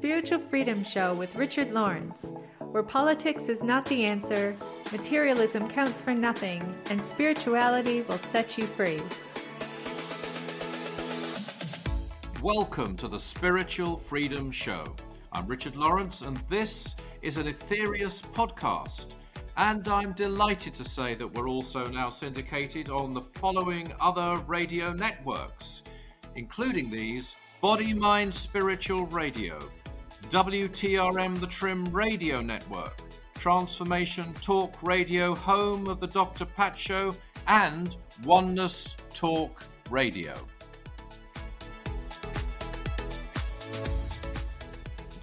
Spiritual Freedom Show with Richard Lawrence, where politics is not the answer, materialism counts for nothing, and spirituality will set you free. Welcome to the Spiritual Freedom Show. I'm Richard Lawrence, and this is an Aetherius podcast. And I'm delighted to say that we're also now syndicated on the following other radio networks, including these Body Mind Spiritual Radio, WTRM The Trim Radio Network, Transformation Talk Radio, home of the Dr. Pat Show, and Oneness Talk Radio.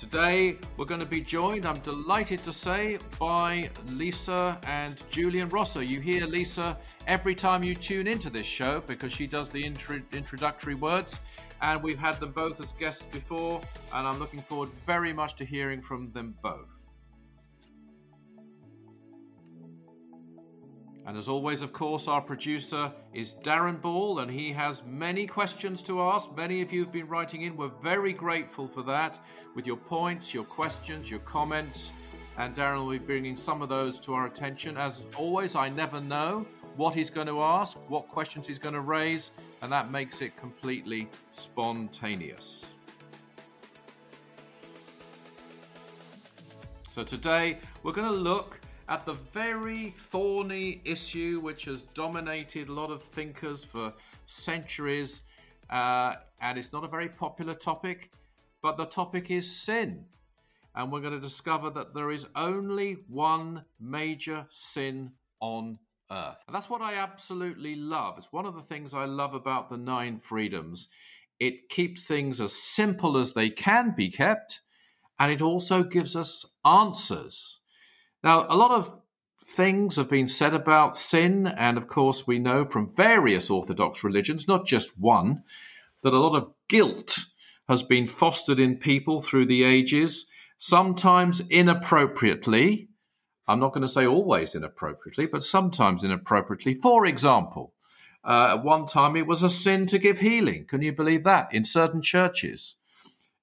Today, we're going to be joined, I'm delighted to say, by Lisa and Julian Rosser. You hear Lisa every time you tune into this show because she does the intro- introductory words. And we've had them both as guests before, and I'm looking forward very much to hearing from them both. And as always, of course, our producer is Darren Ball, and he has many questions to ask. Many of you have been writing in. We're very grateful for that with your points, your questions, your comments. And Darren will be bringing some of those to our attention. As always, I never know what he's going to ask, what questions he's going to raise, and that makes it completely spontaneous. So today, we're going to look at the very thorny issue which has dominated a lot of thinkers for centuries. Uh, and it's not a very popular topic, but the topic is sin. And we're going to discover that there is only one major sin on earth. And that's what I absolutely love. It's one of the things I love about the nine freedoms. It keeps things as simple as they can be kept, and it also gives us answers now, a lot of things have been said about sin, and of course, we know from various Orthodox religions, not just one, that a lot of guilt has been fostered in people through the ages, sometimes inappropriately. I'm not going to say always inappropriately, but sometimes inappropriately. For example, uh, at one time it was a sin to give healing. Can you believe that? In certain churches.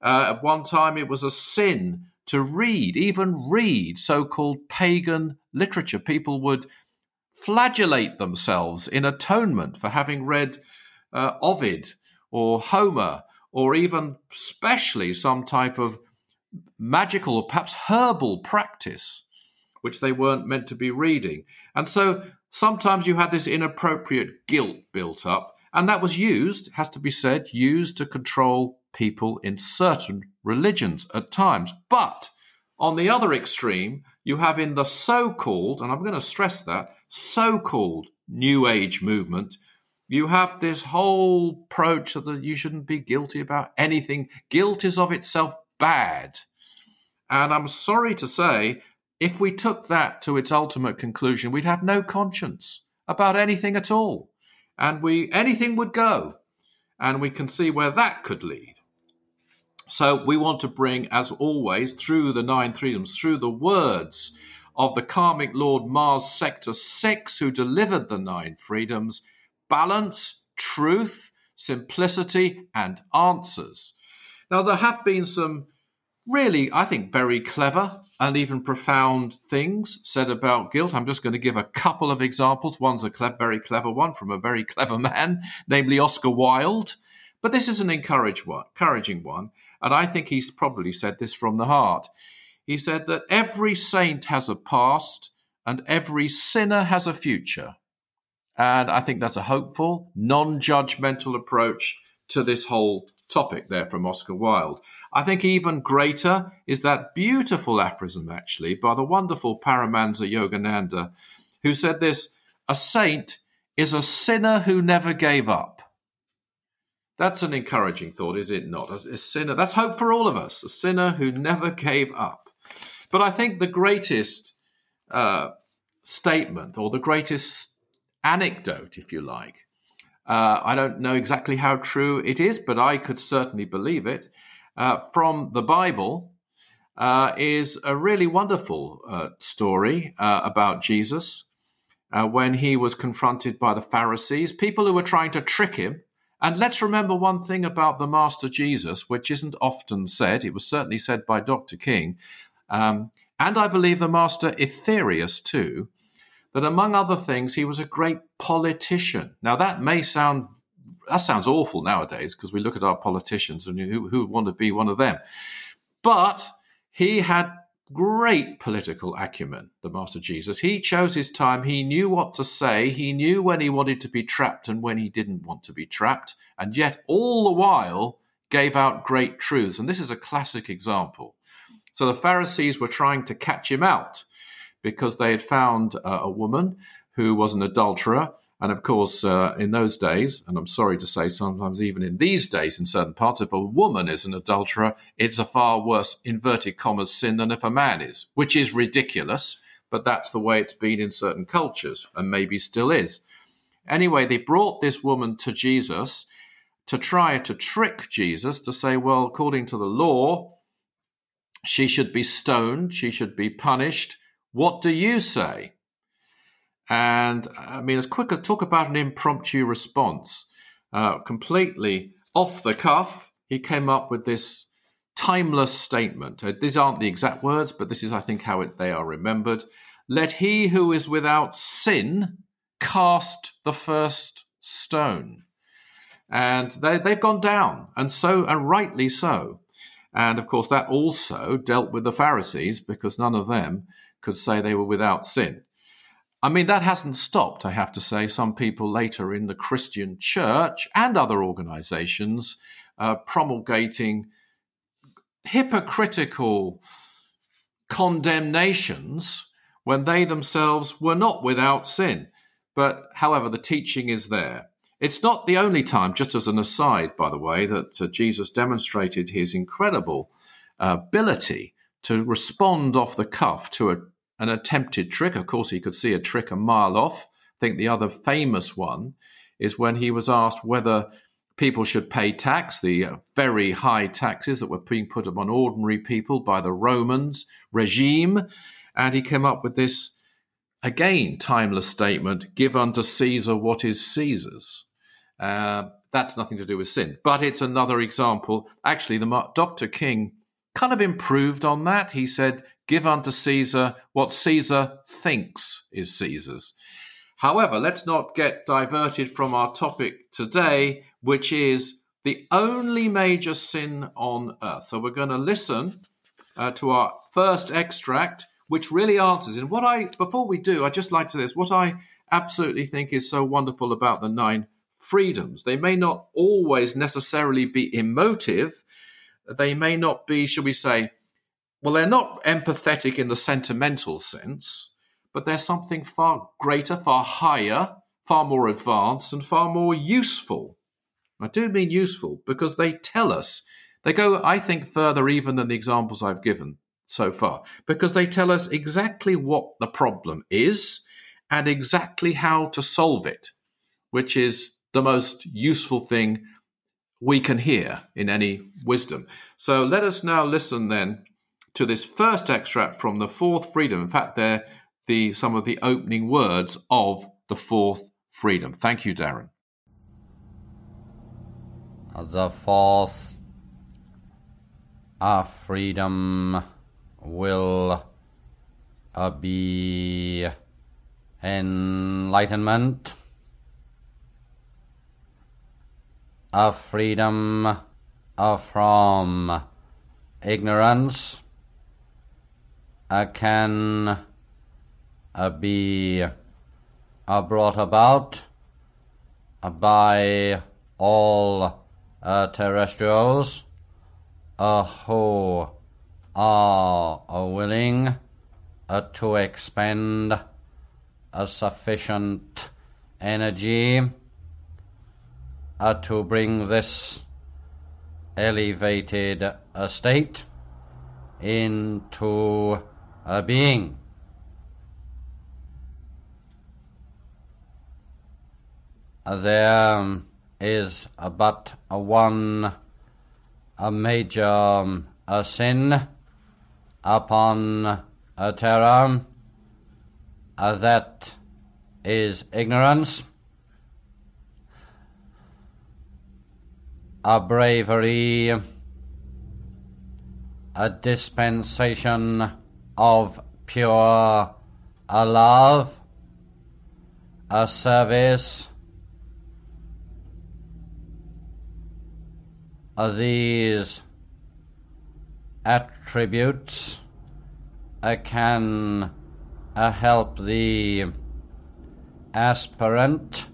Uh, at one time it was a sin to read, even read so called pagan literature. People would flagellate themselves in atonement for having read uh, Ovid or Homer or even especially some type of magical or perhaps herbal practice which they weren't meant to be reading. And so sometimes you had this inappropriate guilt built up, and that was used, has to be said, used to control people in certain religions at times. But on the other extreme, you have in the so called, and I'm going to stress that, so called New Age movement, you have this whole approach that you shouldn't be guilty about anything. Guilt is of itself bad. And I'm sorry to say, if we took that to its ultimate conclusion, we'd have no conscience about anything at all. And we anything would go. And we can see where that could lead. So we want to bring, as always, through the nine freedoms, through the words of the karmic lord Mars Sector 6, who delivered the nine freedoms, balance, truth, simplicity, and answers. Now, there have been some really, I think, very clever and even profound things said about guilt. I'm just going to give a couple of examples. One's a very clever one from a very clever man, namely Oscar Wilde. But this is an encouraging one, and I think he's probably said this from the heart. He said that every saint has a past and every sinner has a future. And I think that's a hopeful, non judgmental approach to this whole topic there from Oscar Wilde. I think even greater is that beautiful aphorism, actually, by the wonderful Paramahansa Yogananda, who said this A saint is a sinner who never gave up. That's an encouraging thought, is it not? A, sinner, that's hope for all of us, a sinner who never gave up. But I think the greatest uh, statement or the greatest anecdote, if you like, uh, I don't know exactly how true it is, but I could certainly believe it, uh, from the Bible uh, is a really wonderful uh, story uh, about Jesus when he was confronted by the Pharisees, people who were trying to trick him And let's remember one thing about the Master Jesus, which isn't often said. It was certainly said by Dr. King, um, and I believe the Master Aetherius too, that among other things, he was a great politician. Now, that may sound that sounds awful nowadays because we look at our politicians and who, who would want to be one of them. But he had great political acumen, the Master Jesus. He chose his time. He knew what to say. He knew when he wanted to be trapped and when he didn't want to be trapped. And yet, all the while, gave out great truths. And this is a classic example. So the Pharisees were trying to catch him out because they had found uh, a woman who was an adulterer and of course, uh, in those days, and I'm sorry to say, sometimes even in these days, in certain parts, if a woman is an adulterer, it's a far worse, inverted commas, sin than if a man is, which is ridiculous, but that's the way it's been in certain cultures, and maybe still is. Anyway, they brought this woman to Jesus to try to trick Jesus to say, well, according to the law, she should be stoned, she should be punished. What do you say? And I mean, as quick as talk about an impromptu response, uh, completely off the cuff, he came up with this timeless statement. Uh, these aren't the exact words, but this is, I think, how it, they are remembered. Let he who is without sin cast the first stone. And they, they've gone down, and so, and rightly so. And of course, that also dealt with the Pharisees because none of them could say they were without sin. I mean, that hasn't stopped, I have to say. Some people later in the Christian church and other organizations uh, promulgating hypocritical condemnations when they themselves were not without sin. But however, the teaching is there. It's not the only time, just as an aside, by the way, that uh, Jesus demonstrated his incredible uh, ability to respond off the cuff to a an attempted trick. Of course, he could see a trick a mile off. I think the other famous one is when he was asked whether people should pay tax, the very high taxes that were being put upon ordinary people by the Romans regime. And he came up with this, again, timeless statement give unto Caesar what is Caesar's. Uh, that's nothing to do with sin. But it's another example. Actually, the Dr. King kind of improved on that. He said, Give unto Caesar what Caesar thinks is Caesar's. However, let's not get diverted from our topic today, which is the only major sin on earth. So we're going to listen uh, to our first extract, which really answers. And what I, before we do, I just like to this, what I absolutely think is so wonderful about the nine freedoms. They may not always necessarily be emotive, they may not be, shall we say, well, they're not empathetic in the sentimental sense, but they're something far greater, far higher, far more advanced, and far more useful. I do mean useful because they tell us, they go, I think, further even than the examples I've given so far, because they tell us exactly what the problem is and exactly how to solve it, which is the most useful thing we can hear in any wisdom. So let us now listen then to this first extract from the fourth freedom. In fact, they're the, some of the opening words of the fourth freedom. Thank you, Darren. The fourth uh, freedom will uh, be enlightenment, a freedom from ignorance, uh, can uh, be uh, brought about by all terrestrials who are willing to expend a sufficient energy Uh, to bring this elevated state into a being. There um, is but one a major um, a sin upon a Terra uh, that is ignorance. A bravery, a dispensation of pure a love, a service, of these attributes uh, can uh, help the aspirant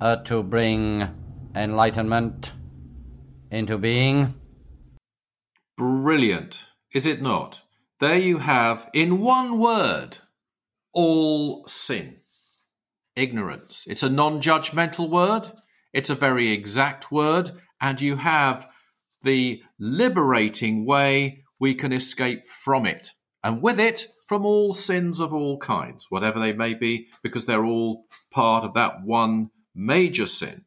uh, to bring enlightenment into being. Brilliant, is it not? There you have, in one word, all sin. Ignorance. It's a non judgmental word, it's a very exact word, and you have the liberating way we can escape from it. And with it, from all sins of all kinds, whatever they may be, because they're all part of that one major sin.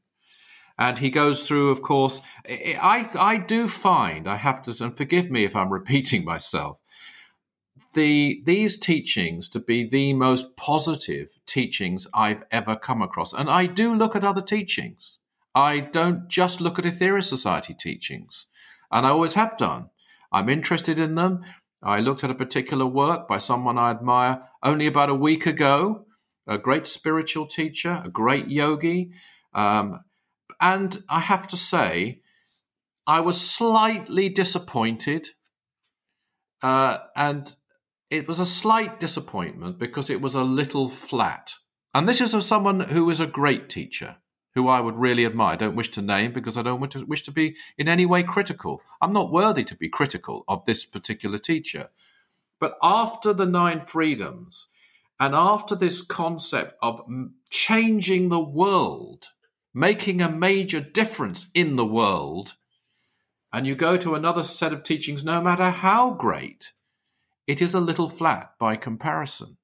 And he goes through, of course, I, I do find, I have to, and forgive me if I'm repeating myself, the, these teachings to be the most positive teachings I've ever come across. And I do look at other teachings. I don't just look at Aetherius Society teachings, and I always have done. I'm interested in them. I looked at a particular work by someone I admire only about a week ago, a great spiritual teacher, a great yogi. Um, and I have to say, I was slightly disappointed. Uh, and it was a slight disappointment because it was a little flat. And this is of someone who is a great teacher, who I would really admire. I don't wish to name because I don't want to wish to be in any way critical. I'm not worthy to be critical of this particular teacher. But after the nine freedoms, and after this concept of changing the world, making a major difference in the world, and you go to another set of teachings, no matter how great, it is a little flat by comparison.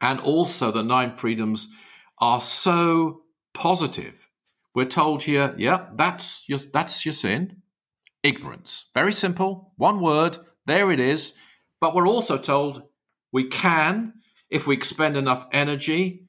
And also, the nine freedoms are so positive. We're told here, yeah, that's your, that's your sin. Ignorance. Very simple. One word. There it is. But we're also told we can, if we expend enough energy,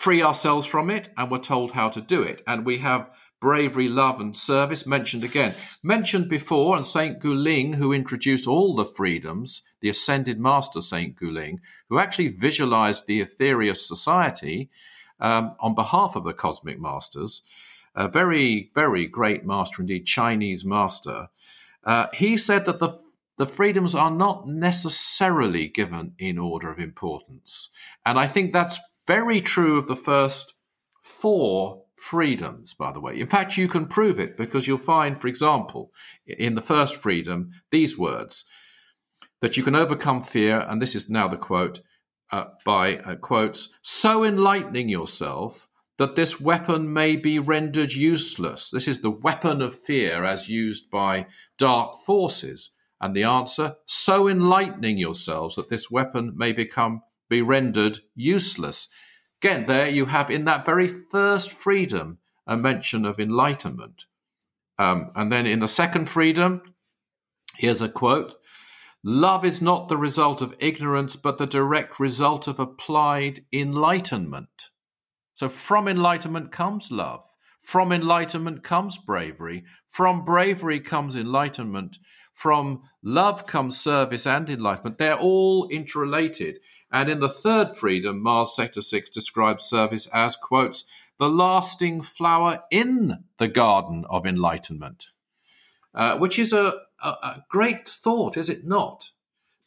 free ourselves from it. And we're told how to do it. And we have bravery, love, and service mentioned again. Mentioned before, and Saint Goo-Ling, who introduced all the freedoms, the ascended master Saint Goo-Ling, who actually visualized the Aetherius Society um, on behalf of the Cosmic Masters, a very, very great master indeed, Chinese master. Uh, he said that the the freedoms are not necessarily given in order of importance. And I think that's very true of the first four freedoms, by the way. In fact, you can prove it because you'll find, for example, in the first freedom, these words that you can overcome fear, and this is now the quote uh, by uh, quotes, so enlightening yourself that this weapon may be rendered useless. This is the weapon of fear as used by dark forces. And the answer, so enlightening yourselves that this weapon may become be rendered useless. Again, there you have in that very first freedom a mention of enlightenment. Um, and then in the second freedom, here's a quote Love is not the result of ignorance, but the direct result of applied enlightenment. So from enlightenment comes love. From enlightenment comes bravery. From bravery comes enlightenment. From love comes service and enlightenment. They're all interrelated. And in the third freedom, Mars Sector 6 describes service as, quotes, the lasting flower in the garden of enlightenment, uh, which is a, a, a great thought, is it not?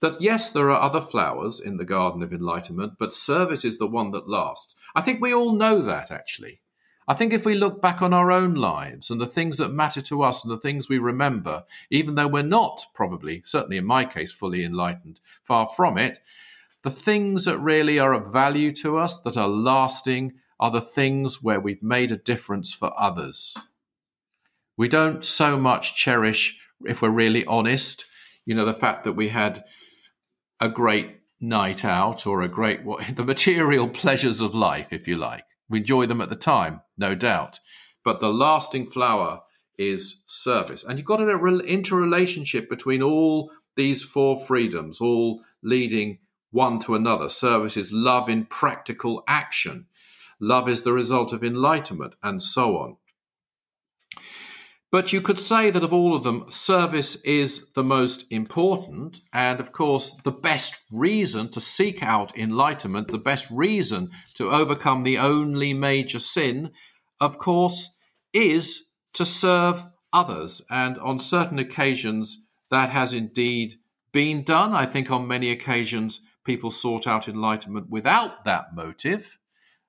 That yes, there are other flowers in the garden of enlightenment, but service is the one that lasts. I think we all know that, actually. I think if we look back on our own lives and the things that matter to us and the things we remember, even though we're not probably, certainly in my case, fully enlightened, far from it, the things that really are of value to us, that are lasting, are the things where we've made a difference for others. We don't so much cherish, if we're really honest, you know, the fact that we had a great night out or a great, what, the material pleasures of life, if you like. We enjoy them at the time, no doubt. But the lasting flower is service. And you've got an interrelationship between all these four freedoms, all leading one to another. Service is love in practical action. Love is the result of enlightenment, and so on. But you could say that of all of them, service is the most important. And of course, the best reason to seek out enlightenment, the best reason to overcome the only major sin, of course, is to serve others. And on certain occasions, that has indeed been done. I think on many occasions, people sought out enlightenment without that motive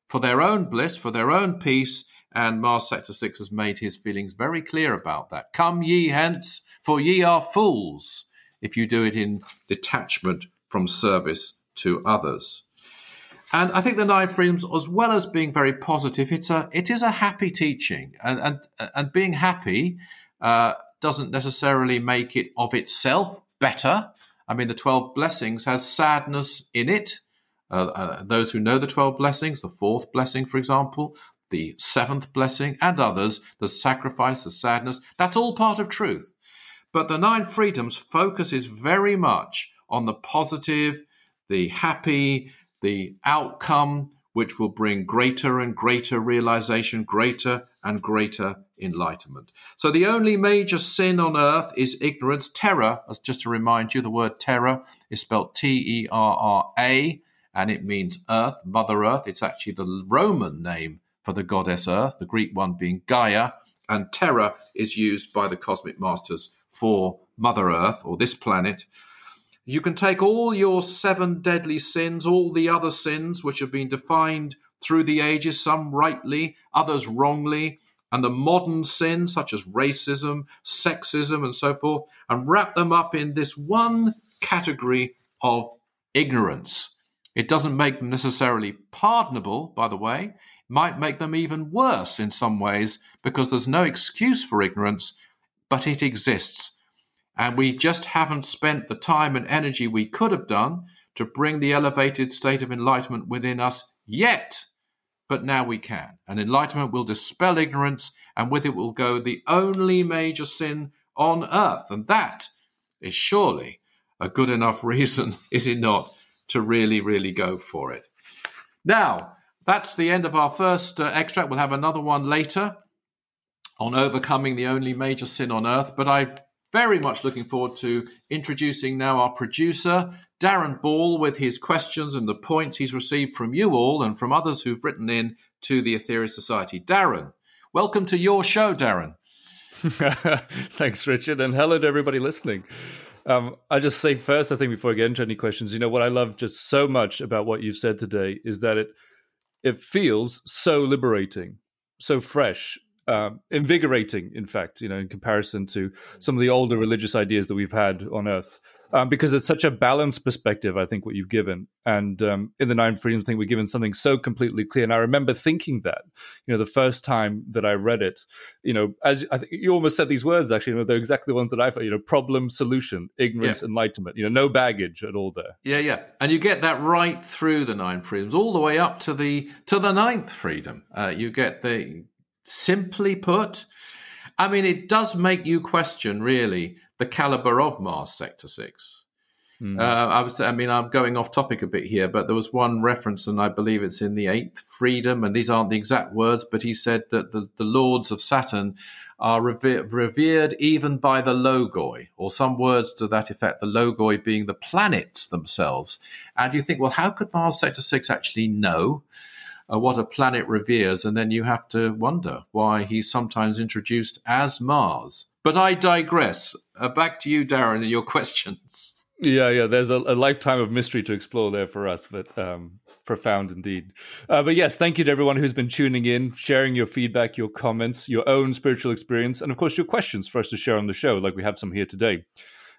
for their own bliss, for their own peace and Mars Sector 6 has made his feelings very clear about that. Come ye hence, for ye are fools, if you do it in detachment from service to others. And I think the Nine Freedoms, as well as being very positive, it's a it is a happy teaching, and and and being happy uh, doesn't necessarily make it of itself better. I mean, the twelve blessings has sadness in it. Uh, uh, those who know the twelve blessings, the fourth blessing, for example, the seventh blessing, and others, the sacrifice, the sadness, that's all part of truth. But the nine freedoms focuses very much on the positive, the happy, the outcome, which will bring greater and greater realization, greater and greater enlightenment. So the only major sin on earth is ignorance. Terra, as just to remind you, the word Terra is spelled T E R R A, and it means earth, Mother Earth. It's actually the Roman name for the goddess Earth, the Greek one being Gaia, and Terra is used by the cosmic masters for Mother Earth or this planet. You can take all your seven deadly sins, all the other sins which have been defined through the ages, some rightly, others wrongly, and the modern sins such as racism, sexism, and so forth, and wrap them up in this one category of ignorance. It doesn't make them necessarily pardonable, by the way It might make them even worse in some ways because there's no excuse for ignorance, but it exists. And we just haven't spent the time and energy we could have done to bring the elevated state of enlightenment within us yet. But now we can. And enlightenment will dispel ignorance, and with it will go the only major sin on earth. And that is surely a good enough reason, is it not, to really, really go for it. Now, that's the end of our first uh, extract. We'll have another one later on overcoming the only major sin on earth. But I'm very much looking forward to introducing now our producer, Darren Ball, with his questions and the points he's received from you all and from others who've written in to the Aetherius Society. Darren, welcome to your show, Darren. Thanks, Richard, and hello to everybody listening. Um, I just say first, I think before I get into any questions, you know what I love just so much about what you've said today is that it it feels so liberating, so fresh, um, invigorating, in fact, you know, in comparison to some of the older religious ideas that we've had on earth. Um, because it's such a balanced perspective, I think, what you've given. And um, in the Nine Freedoms, I think we're given something so completely clear. And I remember thinking that, you know, the first time that I read it, you know, as I think you almost said these words, actually, you know, they're exactly the ones that I thought, you know, problem, solution, ignorance, yeah. enlightenment, you know, no baggage at all there. Yeah, yeah. And you get that right through the Nine Freedoms, all the way up to the to the ninth freedom. Uh, you get the simply put, I mean, it does make you question, really, the caliber of Mars Sector 6. Mm. Uh, I was, I mean, I'm going off topic a bit here, but there was one reference, and I believe it's in the Eighth Freedom, and these aren't the exact words, but he said that the, the lords of Saturn are revered, revered even by the Logoi, or some words to that effect, the Logoi being the planets themselves. And you think, well, how could Mars Sector 6 actually know? Uh, what a planet reveres, and then you have to wonder why he's sometimes introduced as Mars. But I digress. Uh, back to you, Darren, and your questions. Yeah, yeah. There's a, a, lifetime of mystery to explore there for us, but um, profound indeed. Uh, but yes, thank you to everyone who's been tuning in, sharing your feedback, your comments, your own spiritual experience, and of course your questions for us to share on the show, like we have some here today.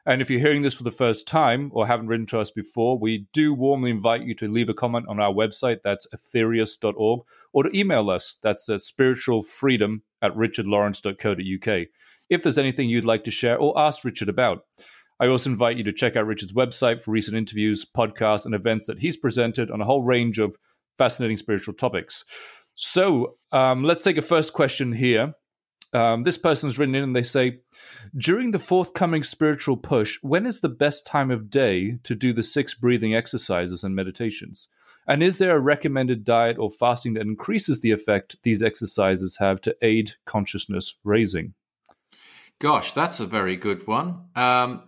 And if you're hearing this for the first time or haven't written to us before, we do warmly invite you to leave a comment on our website, that's aetherius.org, or to email us, that's spiritualfreedom at richardlawrence.co.uk, if there's anything you'd like to share or ask Richard about. I also invite you to check out Richard's website for recent interviews, podcasts, and events that he's presented on a whole range of fascinating spiritual topics. So um, let's take a first question here. Um, this person's written in and they say, during the forthcoming spiritual push, when is the best time of day to do the six breathing exercises and meditations? And is there a recommended diet or fasting that increases the effect these exercises have to aid consciousness raising? Gosh, that's a very good one. Um,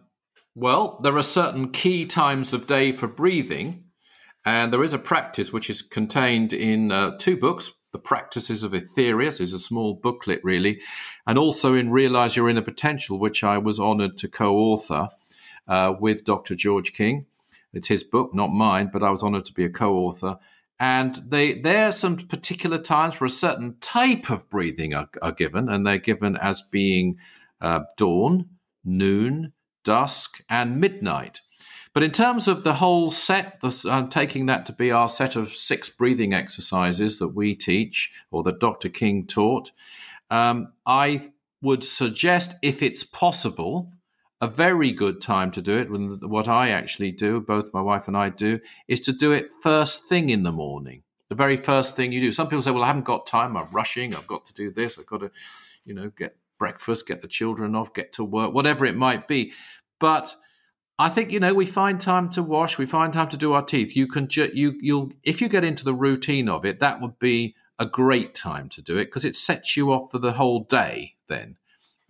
well, there are certain key times of day for breathing, and there is a practice which is contained in uh, two books. The Practices of Aetherius is a small booklet, really, and also in Realize Your Inner Potential, which I was honored to co author uh, with Dr. George King. It's his book, not mine, but I was honored to be a co author. And they, there are some particular times for a certain type of breathing are, are given, and they're given as being uh, dawn, noon, dusk, and midnight. But in terms of the whole set, I'm taking that to be our set of six breathing exercises that we teach or that Dr. King taught. Um, I would suggest, if it's possible, a very good time to do it, When what I actually do, both my wife and I do, is to do it first thing in the morning. The very first thing you do. Some people say, well, I haven't got time. I'm rushing. I've got to do this. I've got to, you know, get breakfast, get the children off, get to work, whatever it might be. But I think you know we find time to wash, we find time to do our teeth. You can ju- you you'll if you get into the routine of it, that would be a great time to do it because it sets you off for the whole day then,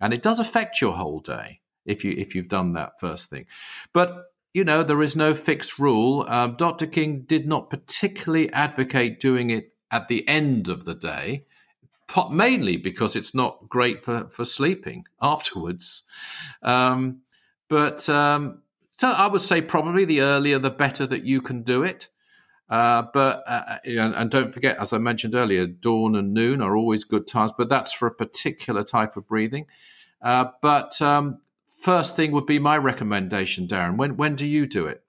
and it does affect your whole day if you if you've done that first thing. But you know there is no fixed rule. Um, Dr. King did not particularly advocate doing it at the end of the day, mainly because it's not great for for sleeping afterwards. Um, but um, so I would say probably the earlier the better that you can do it. Uh, but uh, and, and, don't forget, as I mentioned earlier, dawn and noon are always good times. But that's for a particular type of breathing. Uh, but um, first thing would be my recommendation, Darren. When when do you do it?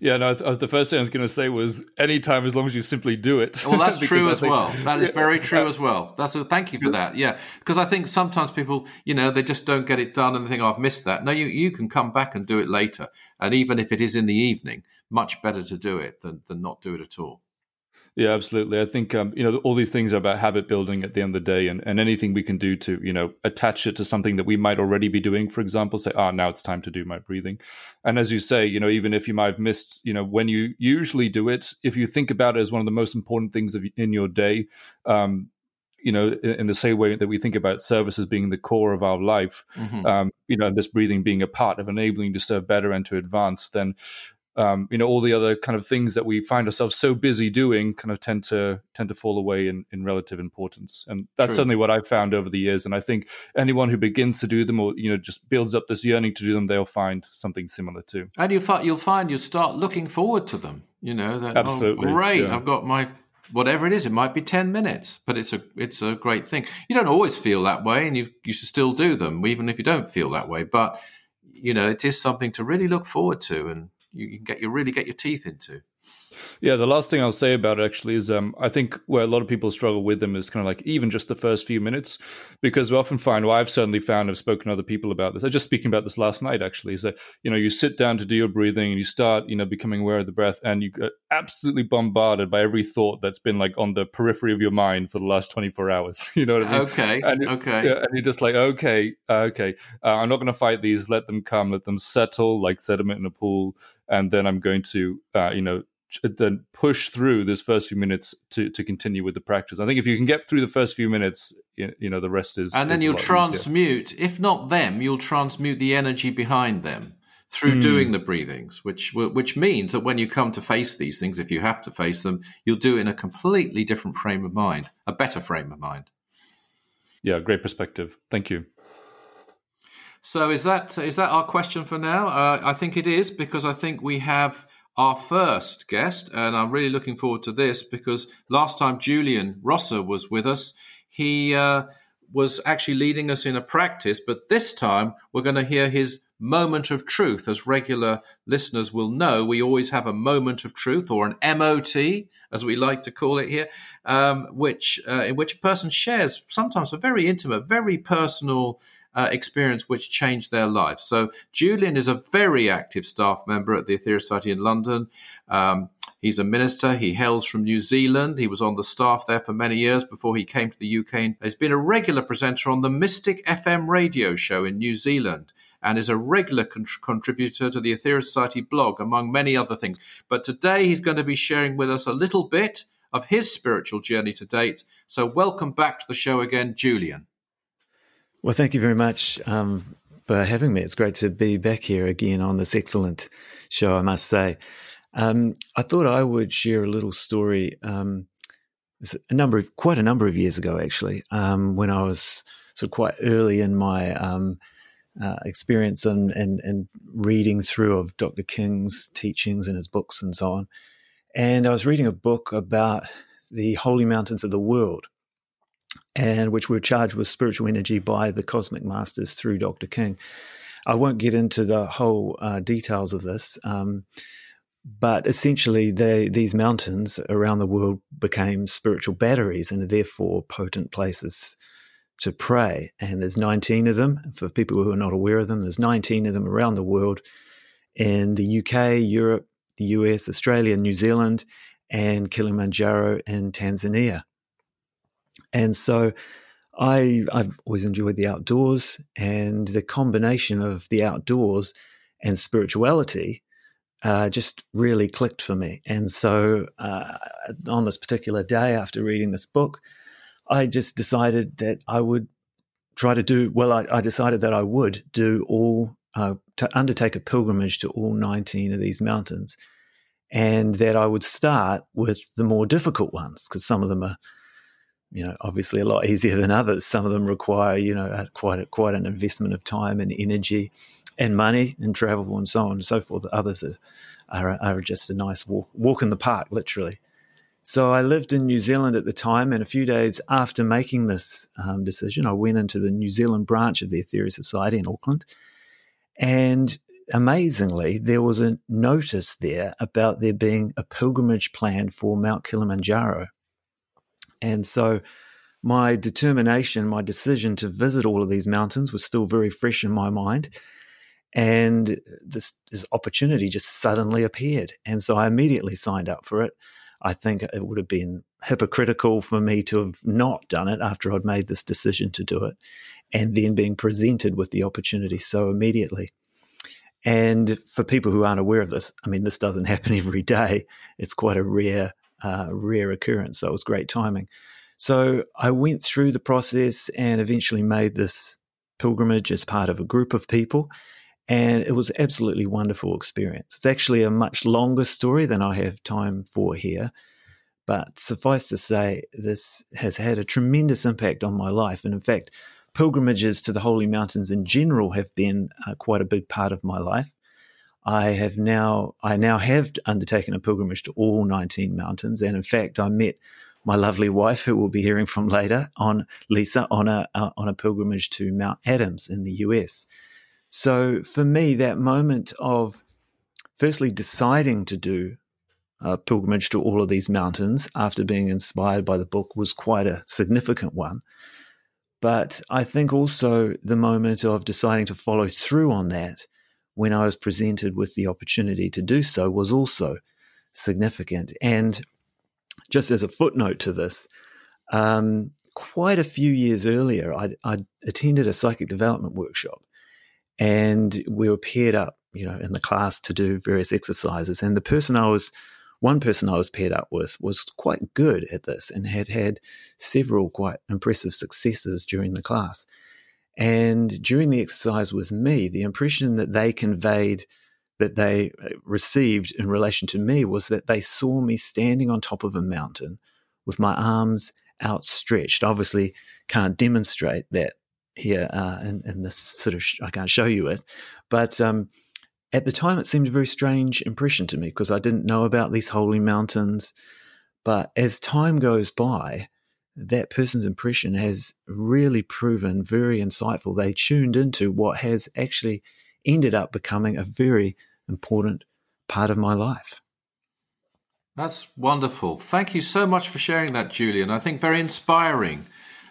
Yeah, no. The first thing I was going to say was anytime, as long as you simply do it. Well, that's true as think, well. That is very true as well. That's a thank you for that. Yeah, because I think sometimes people, you know, they just don't get it done and they think, oh, "I've missed that." No, you you can come back and do it later, and even if it is in the evening, much better to do it than than not do it at all. Yeah, absolutely. I think um, you know all these things are about habit building at the end of the day, and, and anything we can do to you know attach it to something that we might already be doing. For example, say, "Ah, oh, now it's time to do my breathing." And as you say, you know, even if you might have missed, you know, when you usually do it, if you think about it as one of the most important things of, in your day, um, you know, in, in, the same way that we think about service as being the core of our life, mm-hmm. um, you know, this breathing being a part of enabling to serve better and to advance, then um, you know all the other kind of things that we find ourselves so busy doing kind of tend to tend to fall away in, in relative importance. And that's True. certainly what i've found over the years. And i think anyone who begins to do them or you know just builds up this yearning to do them they'll find something similar too. And you'll find you'll find you start looking forward to them you know that oh, absolutely oh, great yeah. i've got my whatever it is it might be 10 minutes but it's a it's a great thing. You don't always feel that way and you you should still do them even if you don't feel that way. But you know it is something to really look forward to and you, can get you really get your teeth into. Yeah, the last thing I'll say about it actually is um, I think where a lot of people struggle with them is kind of like even just the first few minutes, because we often find, well, I've certainly found, I've spoken to other people about this. I was just speaking about this last night actually, is that, you know, you sit down to do your breathing and you start, you know, becoming aware of the breath and you get absolutely bombarded by every thought that's been like on the periphery of your mind for the last 24 hours. you know what I mean? Okay. And okay. Yeah, and you're just like, okay, uh, okay, uh, I'm not going to fight these. Let them come, let them settle like sediment in a pool. And then I'm going to, uh, you know, then push through this first few minutes to, to continue with the practice. I think if you can get through the first few minutes, you, you know the rest is. And then is you'll transmute, easier. if not them, you'll transmute the energy behind them through mm. doing the breathings, which which means that when you come to face these things, if you have to face them, you'll do it in a completely different frame of mind, a better frame of mind. Yeah, great perspective. Thank you. So is that is that our question for now? Uh, I think it is because I think we have our first guest, and I'm really looking forward to this because last time Julian Rosser was with us, he uh, was actually leading us in a practice, but this time we're going to hear his moment of truth. As regular listeners will know, we always have a moment of truth or an MOT, as we like to call it here, um, which uh, in which a person shares sometimes a very intimate, very personal uh, experience which changed their lives. So Julian is a very active staff member at the Aetherius Society in London. Um, he's a minister. He hails from New Zealand. He was on the staff there for many years before he came to the UK. He's been a regular presenter on the Mystic FM radio show in New Zealand and is a regular con- contributor to the Aetherius Society blog, among many other things. But today he's going to be sharing with us a little bit of his spiritual journey to date. So welcome back to the show again, Julian. Well, thank you very much um, for having me. It's great to be back here again on this excellent show, I must say. Um, I thought I would share a little story. Um, a number of quite a number of years ago, actually, um, when I was sort of quite early in my um, uh, experience and, and, and reading through of Dr. King's teachings and his books and so on. And I was reading a book about the holy mountains of the world, and which were charged with spiritual energy by the cosmic masters through Dr. King. I won't get into the whole uh, details of this, um, but essentially, they, these mountains around the world became spiritual batteries and are therefore potent places to pray. And there's 19 of them. For people who are not aware of them, there's 19 of them around the world in the UK, Europe, the US, Australia, New Zealand, and Kilimanjaro in Tanzania. And so I, I've always enjoyed the outdoors and the combination of the outdoors and spirituality uh, just really clicked for me. And so uh, on this particular day after reading this book, I just decided that I would try to do well. I, I decided that I would do all uh, to undertake a pilgrimage to all 19 of these mountains, and that I would start with the more difficult ones because some of them are, you know, obviously a lot easier than others. Some of them require, you know, quite a, quite an investment of time and energy, and money and travel and so on and so forth. Others are are, are just a nice walk walk in the park, literally. So I lived in New Zealand at the time, and a few days after making this um, decision, I went into the New Zealand branch of the Aetherius Society in Auckland. And amazingly, there was a notice there about there being a pilgrimage plan for Mount Kilimanjaro. And so my determination, my decision to visit all of these mountains was still very fresh in my mind. And this, this opportunity just suddenly appeared. And so I immediately signed up for it. I think it would have been hypocritical for me to have not done it after I'd made this decision to do it and then being presented with the opportunity so immediately. And for people who aren't aware of this, I mean, this doesn't happen every day. It's quite a rare, uh, rare occurrence. So it was great timing. So I went through the process and eventually made this pilgrimage as part of a group of people. And it was absolutely wonderful experience. It's actually a much longer story than I have time for here. But suffice to say, this has had a tremendous impact on my life. And in fact, pilgrimages to the holy mountains in general have been uh, quite a big part of my life. I have now I now have undertaken a pilgrimage to all 19 mountains, and in fact, I met my lovely wife, who we'll be hearing from later, on Lisa on a uh, on a pilgrimage to Mount Adams in the US. So for me, that moment of firstly deciding to do a pilgrimage to all of these mountains after being inspired by the book was quite a significant one. But I think also the moment of deciding to follow through on that when I was presented with the opportunity to do so was also significant. And just as a footnote to this, um, quite a few years earlier, I, I attended a psychic development workshop and we were paired up, you know, in the class to do various exercises. And the person I was, one person I was paired up with was quite good at this and had had several quite impressive successes during the class. And during the exercise with me, the impression that they conveyed, that they uh, received in relation to me was that they saw me standing on top of a mountain with my arms outstretched. Obviously, can't demonstrate that here uh, in, in, this sort of, sh- I can't show you it, but um, at the time it seemed a very strange impression to me because I didn't know about these holy mountains. But as time goes by, that person's impression has really proven very insightful. They tuned into what has actually ended up becoming a very important part of my life. That's wonderful. Thank you so much for sharing that, Julian. I think very inspiring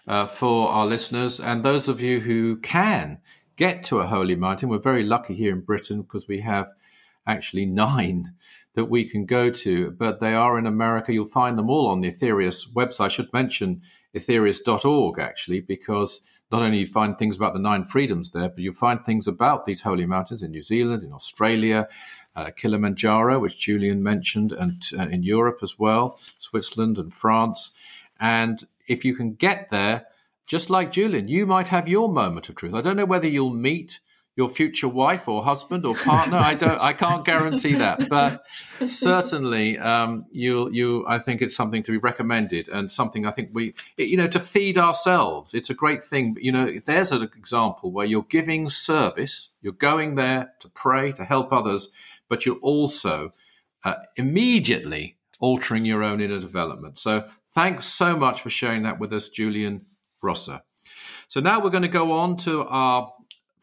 uh, for our listeners and those of you who can get to a holy mountain. We're very lucky here in Britain because we have actually nine that we can go to, but they are in America. You'll find them all on the Aetherius website. I should mention aetherius.org actually, because not only you find things about the nine freedoms there, but you find things about these holy mountains in New Zealand, in Australia, uh, Kilimanjaro, which Julian mentioned, and uh, in Europe as well, Switzerland and France. And if you can get there, just like Julian, you might have your moment of truth. I don't know whether you'll meet your future wife or husband or partner. I don't. I can't guarantee that, but certainly, um, you you. I think it's something to be recommended and something I think we, you know, to feed ourselves. It's a great thing. You know, there's an example where you're giving service. You're going there to pray to help others, but you're also uh, immediately altering your own inner development. So, thanks so much for sharing that with us, Julian Rosser. So now we're going to go on to our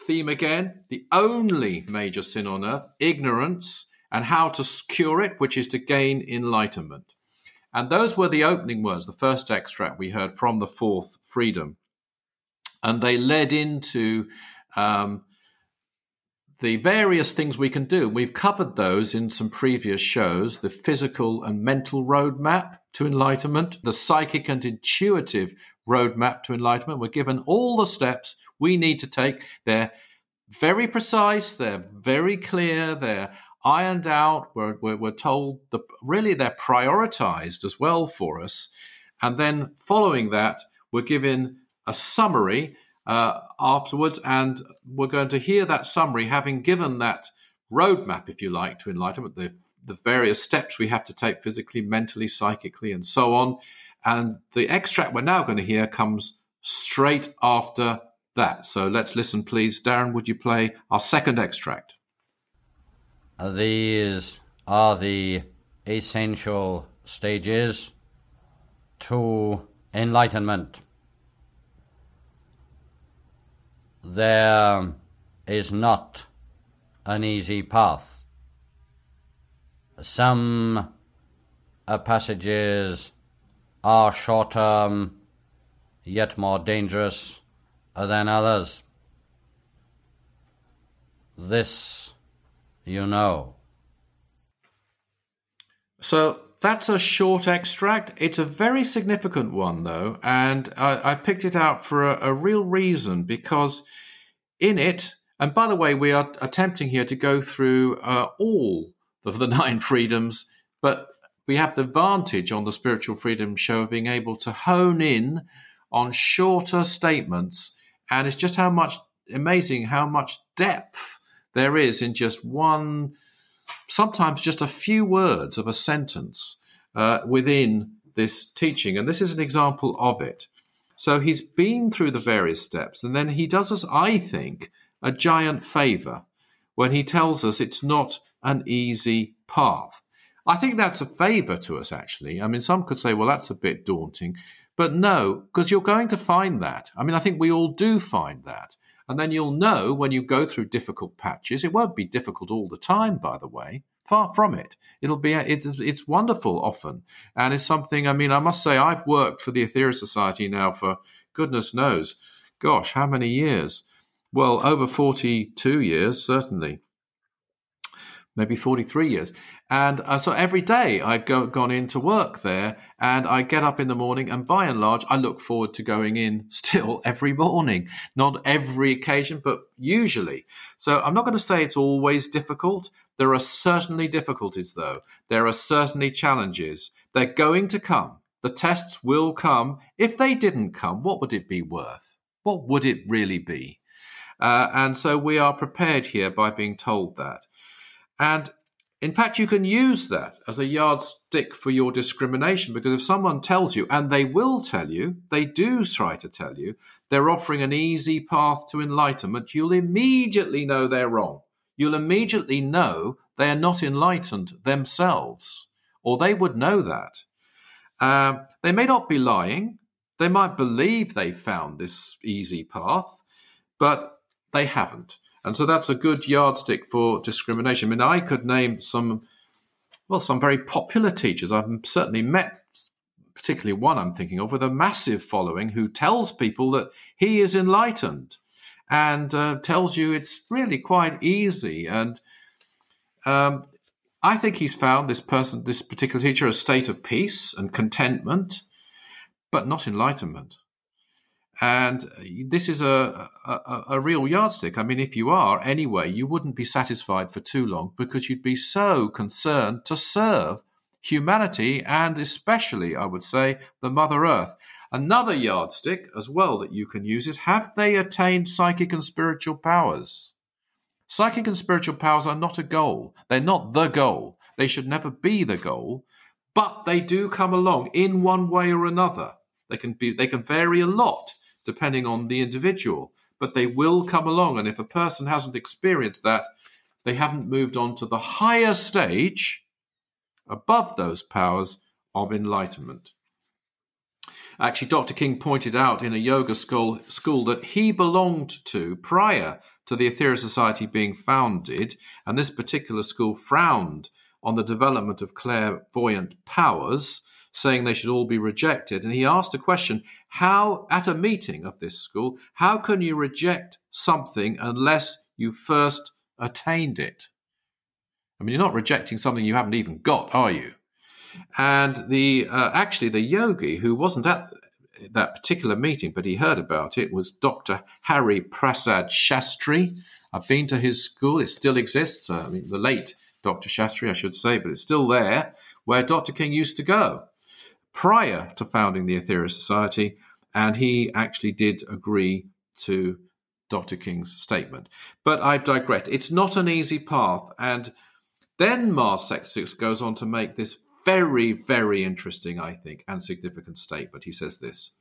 theme again the only major sin on earth, ignorance, and how to cure it, which is to gain enlightenment. And those were the opening words, the first extract we heard from the fourth freedom. And they led into um, the various things we can do. We've covered those in some previous shows the physical and mental roadmap to enlightenment, the psychic and intuitive roadmap to enlightenment. We're given all the steps we need to take. They're very precise, they're very clear, they're ironed out. We're, we're, we're told the, really they're prioritized as well for us. And then following that, we're given a summary uh, afterwards, and we're going to hear that summary, having given that roadmap, if you like, to enlightenment, the, the various steps we have to take physically, mentally, psychically, and so on. And the extract we're now going to hear comes straight after that. So let's listen, please. Darren, would you play our second extract? These are the essential stages to enlightenment. There is not an easy path. Some uh, passages are shorter, yet more dangerous than others. This you know. So that's a short extract. It's a very significant one, though, and I, I picked it out for a, a, real reason because in it, and by the way, we are attempting here to go through uh, all of the nine freedoms, but we have the advantage on the Spiritual Freedom Show of being able to hone in on shorter statements and it's just how much amazing how much depth there is in just one, sometimes just a few words of a sentence uh, within this teaching. And this is an example of it. So he's been through the various steps, and then he does us, I think, a giant favor when he tells us it's not an easy path. I think that's a favor to us, actually. I mean, some could say, well, that's a bit daunting. But no, because you're going to find that. I mean, I think we all do find that. And then you'll know when you go through difficult patches. It won't be difficult all the time, by the way. Far from it. It'll be it's, it's wonderful often, and it's something. I mean, I must say, I've worked for the Aetherius Society now for goodness knows, gosh, how many years? Well, over forty-two years, certainly maybe 43 years. And uh, so every day I've go, gone in to work there and I get up in the morning and by and large I look forward to going in still every morning. Not every occasion, but usually. So I'm not going to say it's always difficult. There are certainly difficulties though. There are certainly challenges. They're going to come. The tests will come. If they didn't come, what would it be worth? What would it really be? Uh, and so we are prepared here by being told that. And in fact, you can use that as a yardstick for your discrimination because if someone tells you, and they will tell you, they do try to tell you, they're offering an easy path to enlightenment, you'll immediately know they're wrong. You'll immediately know they are not enlightened themselves, or they would know that. Uh, they may not be lying. They might believe they found this easy path, but they haven't. And so that's a good yardstick for discrimination. I mean, I could name some, well, some very popular teachers. I've certainly met, particularly one I'm thinking of, with a massive following who tells people that he is enlightened and uh, tells you it's really quite easy. And um, I think he's found this person, this particular teacher, a state of peace and contentment, but not enlightenment. And this is a, a, a, real yardstick. I mean, if you are anyway, you wouldn't be satisfied for too long because you'd be so concerned to serve humanity and especially, I would say, the Mother Earth. Another yardstick as well that you can use is have they attained psychic and spiritual powers? Psychic and spiritual powers are not a goal. They're not the goal. They should never be the goal, but they do come along in one way or another. They can be they can vary a lot depending on the individual, but they will come along and if a person hasn't experienced that, they haven't moved on to the higher stage above those powers of enlightenment. Actually, Dr. King pointed out in a yoga school, school that he belonged to prior to the Aetherius Society being founded, and this particular school frowned on the development of clairvoyant powers, saying they should all be rejected. And he asked a question how, at a meeting of this school, how can you reject something unless you first attained it? I mean, you're not rejecting something you haven't even got, are you? And the uh, actually the yogi who wasn't at that particular meeting, but he heard about it, was Dr. Hari Prasad Shastri. I've been to his school; it still exists. Uh, I mean, the late Dr. Shastri, I should say, but it's still there, where Dr. King used to go prior to founding the Aetherius Society, and he actually did agree to Dr. King's statement. But I've digressed. It's not an easy path, and then Mars Sector 6 goes on to make this very, very interesting, I think, and significant statement. He says this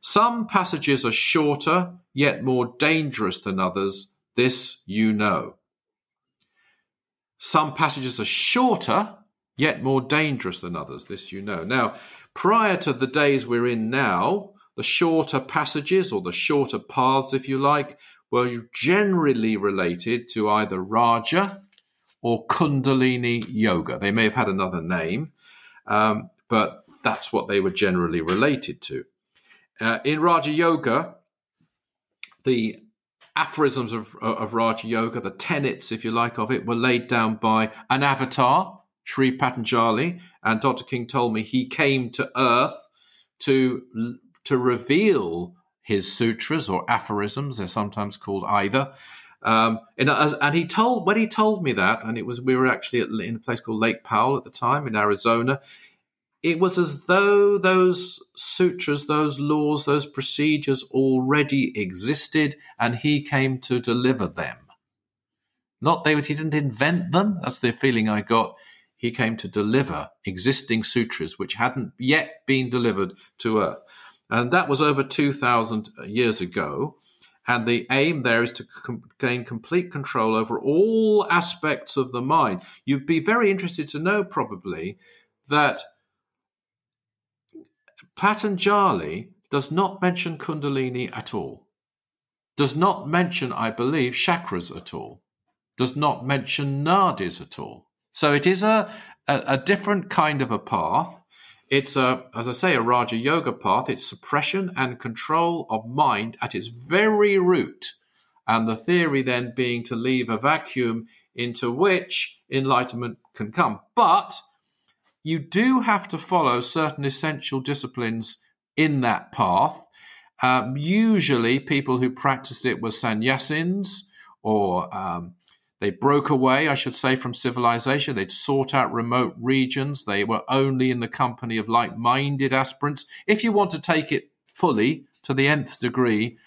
Some passages are shorter, yet more dangerous than others. This you know. Some passages are shorter, yet more dangerous than others. This you know. Now, prior to the days we're in now, the shorter passages or the shorter paths, if you like, were generally related to either Raja or Kundalini Yoga. They may have had another name, um, but that's what they were generally related to. Uh, in Raja Yoga, the aphorisms of, of Raja Yoga, the tenets, if you like, of it, were laid down by an avatar, Sri Patanjali, and Dr. King told me he came to Earth to to reveal his sutras or aphorisms. They're sometimes called either. Um, and, and, he told when he told me that, and it was we were actually at, in a place called Lake Powell at the time in Arizona. It was as though those sutras, those laws, those procedures already existed, and he came to deliver them. Not they, he didn't invent them. That's the feeling I got. He came to deliver existing sutras which hadn't yet been delivered to Earth, and that was over two thousand years ago. And the aim there is to com- gain complete control over all aspects of the mind. You'd be very interested to know, probably, that Patanjali does not mention Kundalini at all, does not mention, I believe, chakras at all, does not mention nadis at all. So it is a, a, a different kind of a path it's a, as I say, a Raja Yoga path. It's suppression and control of mind at its very root. And the theory then being to leave a vacuum into which enlightenment can come. But you do have to follow certain essential disciplines in that path. Um, usually, people who practiced it were sannyasins or um, they broke away, I should say, from civilization. They'd sought out remote regions. They were only in the company of like minded aspirants. If you want to take it fully to the nth degree,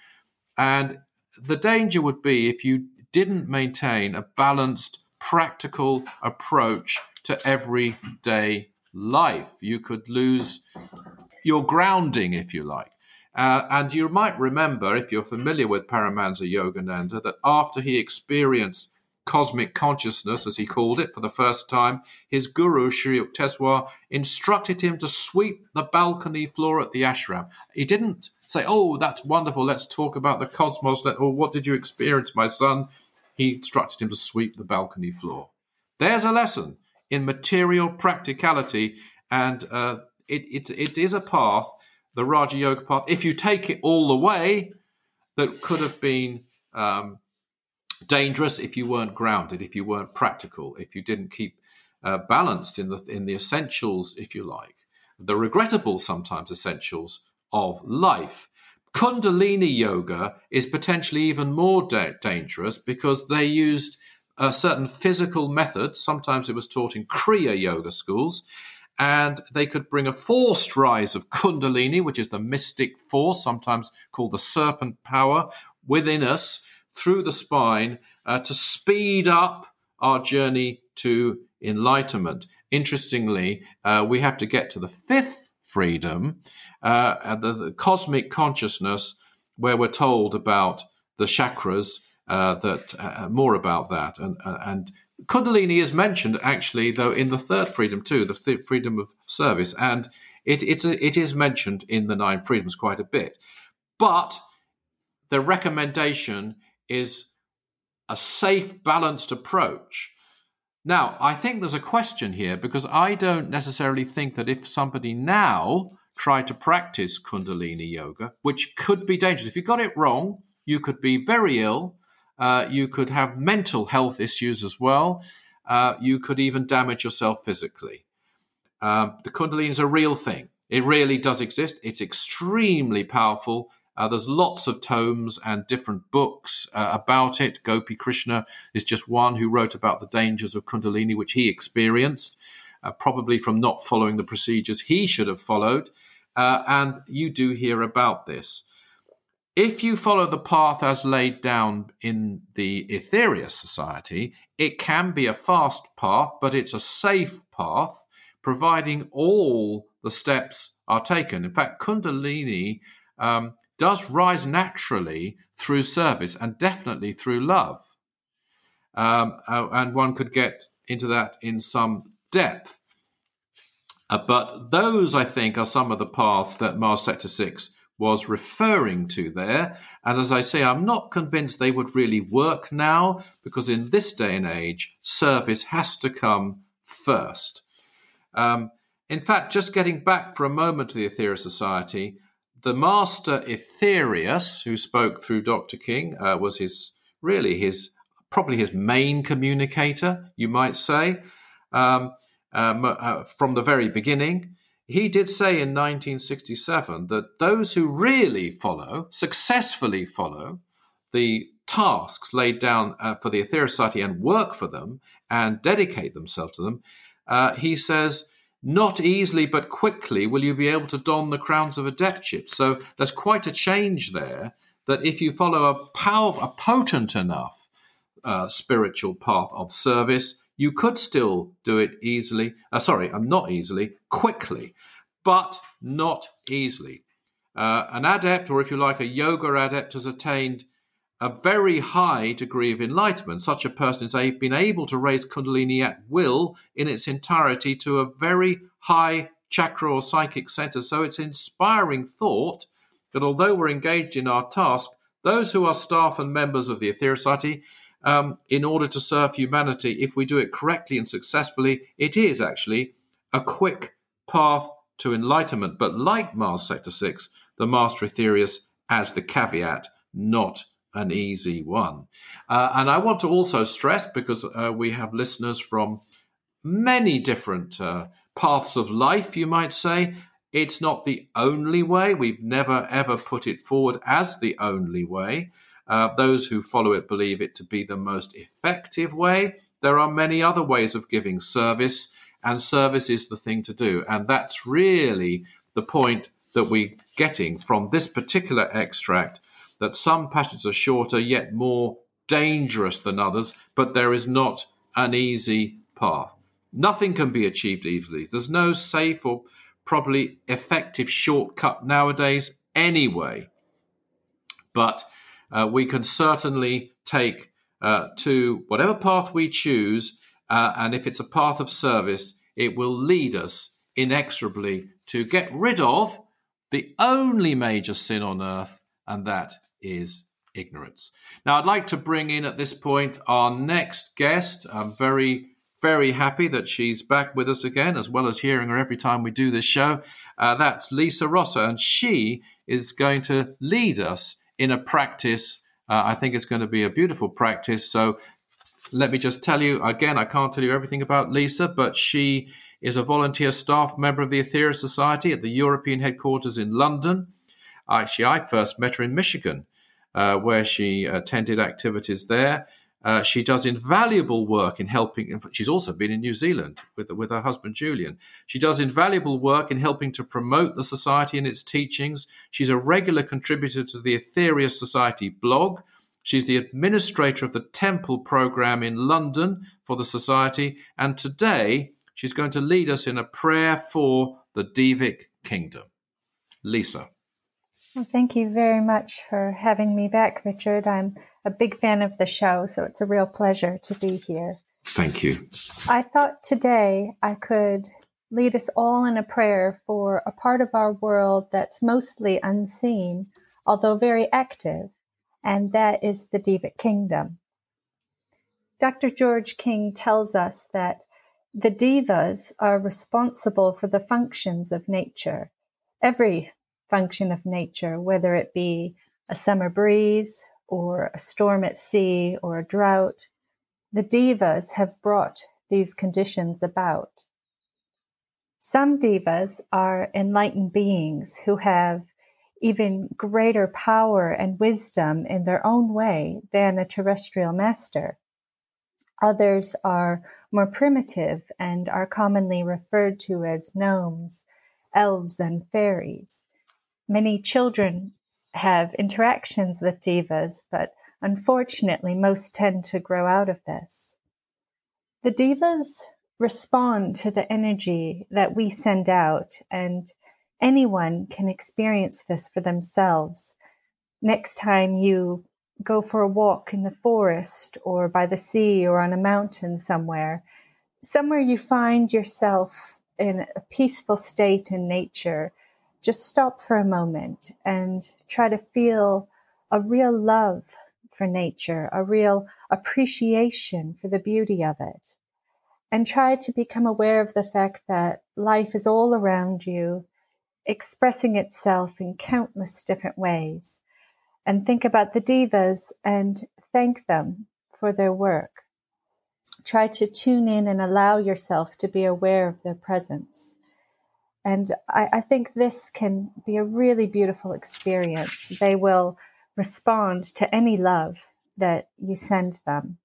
and the danger would be if you didn't maintain a balanced, practical approach to everyday life. You could lose your grounding, if you like. Uh, and you might remember, if you're familiar with Paramahansa Yogananda, that after he experienced cosmic consciousness, as he called it, for the first time, his guru, Sri Yukteswar, instructed him to sweep the balcony floor at the ashram. He didn't say, Oh, that's wonderful, let's talk about the cosmos, or what did you experience, my son? He instructed him to sweep the balcony floor. There's a lesson in material practicality, and uh, it, it, it is a path, the Raja Yoga path, if you take it all the way, that could have been um, dangerous if you weren't grounded, if you weren't practical, if you didn't keep uh, balanced in the in the essentials, if you like, the regrettable sometimes essentials of life. Kundalini yoga is potentially even more da- dangerous because they used a certain physical method. Sometimes it was taught in Kriya yoga schools, and they could bring a forced rise of Kundalini, which is the mystic force, sometimes called the serpent power, within us through the spine uh, to speed up our journey to enlightenment. Interestingly, uh, we have to get to the fifth freedom, uh, the, the, cosmic consciousness, where we're told about the chakras, uh, that uh, more about that, and, uh, and Kundalini is mentioned actually, though, in the third freedom too, the th- freedom of service, and it, it's a, it is mentioned in the nine freedoms quite a bit. But the recommendation is a safe, balanced approach. Now, I think there's a question here because I don't necessarily think that if somebody now tried to practice Kundalini yoga, which could be dangerous, if you got it wrong, you could be very ill uh, you could have mental health issues as well. Uh, you could even damage yourself physically. Um, the Kundalini is a real thing. It really does exist. It's extremely powerful. Uh, there's lots of tomes and different books uh, about it. Gopi Krishna is just one who wrote about the dangers of Kundalini, which he experienced, uh, probably from not following the procedures he should have followed. Uh, and you do hear about this if you follow the path as laid down in the Aetherius Society, it can be a fast path, but it's a safe path, providing all the steps are taken. In fact, Kundalini um, does rise naturally through service and definitely through love. Um, uh, and one could get into that in some depth. Uh, but those, I think, are some of the paths that Mars Sector 6 was referring to there. And as I say, I'm not convinced they would really work now because in this day and age, service has to come first. Um, in fact, just getting back for a moment to the Aetherius Society, the master Aetherius, who spoke through Dr. King, uh, was his really his probably his main communicator, you might say, um, um, uh, from the very beginning he did say in 1967 that those who really follow, successfully follow, the tasks laid down uh, for the Aetherius Society and work for them and dedicate themselves to them, uh, he says, not easily but quickly will you be able to don the crowns of adeptship. So there's quite a change there that if you follow a power, a potent enough uh, spiritual path of service, you could still do it easily. Uh, sorry, I'm not easily, quickly, but not easily. Uh, an adept, or if you like, a yoga adept, has attained a very high degree of enlightenment. Such a person has been able to raise Kundalini at will in its entirety to a very high chakra or psychic center. So it's inspiring thought that although we're engaged in our task, those who are staff and members of the Society um, in order to serve humanity, if we do it correctly and successfully, it is actually a quick path to enlightenment. But like Mars Sector 6, the Master Aetherius as the caveat, not an easy one. Uh, and I want to also stress, because uh, we have listeners from many different uh, paths of life, you might say, it's not the only way. We've never ever put it forward as the only way. Uh, those who follow it believe it to be the most effective way. There are many other ways of giving service, and service is the thing to do. And that's really the point that we're getting from this particular extract that some passages are shorter, yet more dangerous than others, but there is not an easy path. Nothing can be achieved easily. There's no safe or probably effective shortcut nowadays, anyway. But uh, we can certainly take uh, to whatever path we choose. Uh, and if it's a path of service, it will lead us inexorably to get rid of the only major sin on earth, and that is ignorance. Now, I'd like to bring in at this point our next guest. I'm very, very happy that she's back with us again, as well as hearing her every time we do this show. Uh, that's Lisa Rosser, and she is going to lead us in a practice. Uh, I think it's going to be a beautiful practice. So let me just tell you again, I can't tell you everything about Lisa, but she is a volunteer staff member of the Aetherius Society at the European headquarters in London. Actually, I first met her in Michigan, uh, where she attended activities there. Uh, she does invaluable work in helping. She's also been in New Zealand with, with her husband Julian. She does invaluable work in helping to promote the society and its teachings. She's a regular contributor to the Aetherius Society blog. She's the administrator of the Temple program in London for the Society. And today, she's going to lead us in a prayer for the Devic Kingdom. Lisa. Well, thank you very much for having me back, Richard. I'm a big fan of the show, so it's a real pleasure to be here. Thank you. I thought today I could lead us all in a prayer for a part of our world that's mostly unseen, although very active, and that is the Devic Kingdom. Dr. George King tells us that the devas are responsible for the functions of nature, every function of nature, whether it be a summer breeze or a storm at sea or a drought. The devas have brought these conditions about. Some devas are enlightened beings who have even greater power and wisdom in their own way than a terrestrial master. Others are more primitive and are commonly referred to as gnomes, elves, and fairies many children have interactions with devas, but unfortunately, most tend to grow out of this. The devas respond to the energy that we send out, and anyone can experience this for themselves. Next time you go for a walk in the forest or by the sea or on a mountain somewhere, somewhere you find yourself in a peaceful state in nature just stop for a moment and try to feel a real love for nature, a real appreciation for the beauty of it. And try to become aware of the fact that life is all around you, expressing itself in countless different ways. And think about the devas and thank them for their work. Try to tune in and allow yourself to be aware of their presence. And I, I think this can be a really beautiful experience. They will respond to any love that you send them.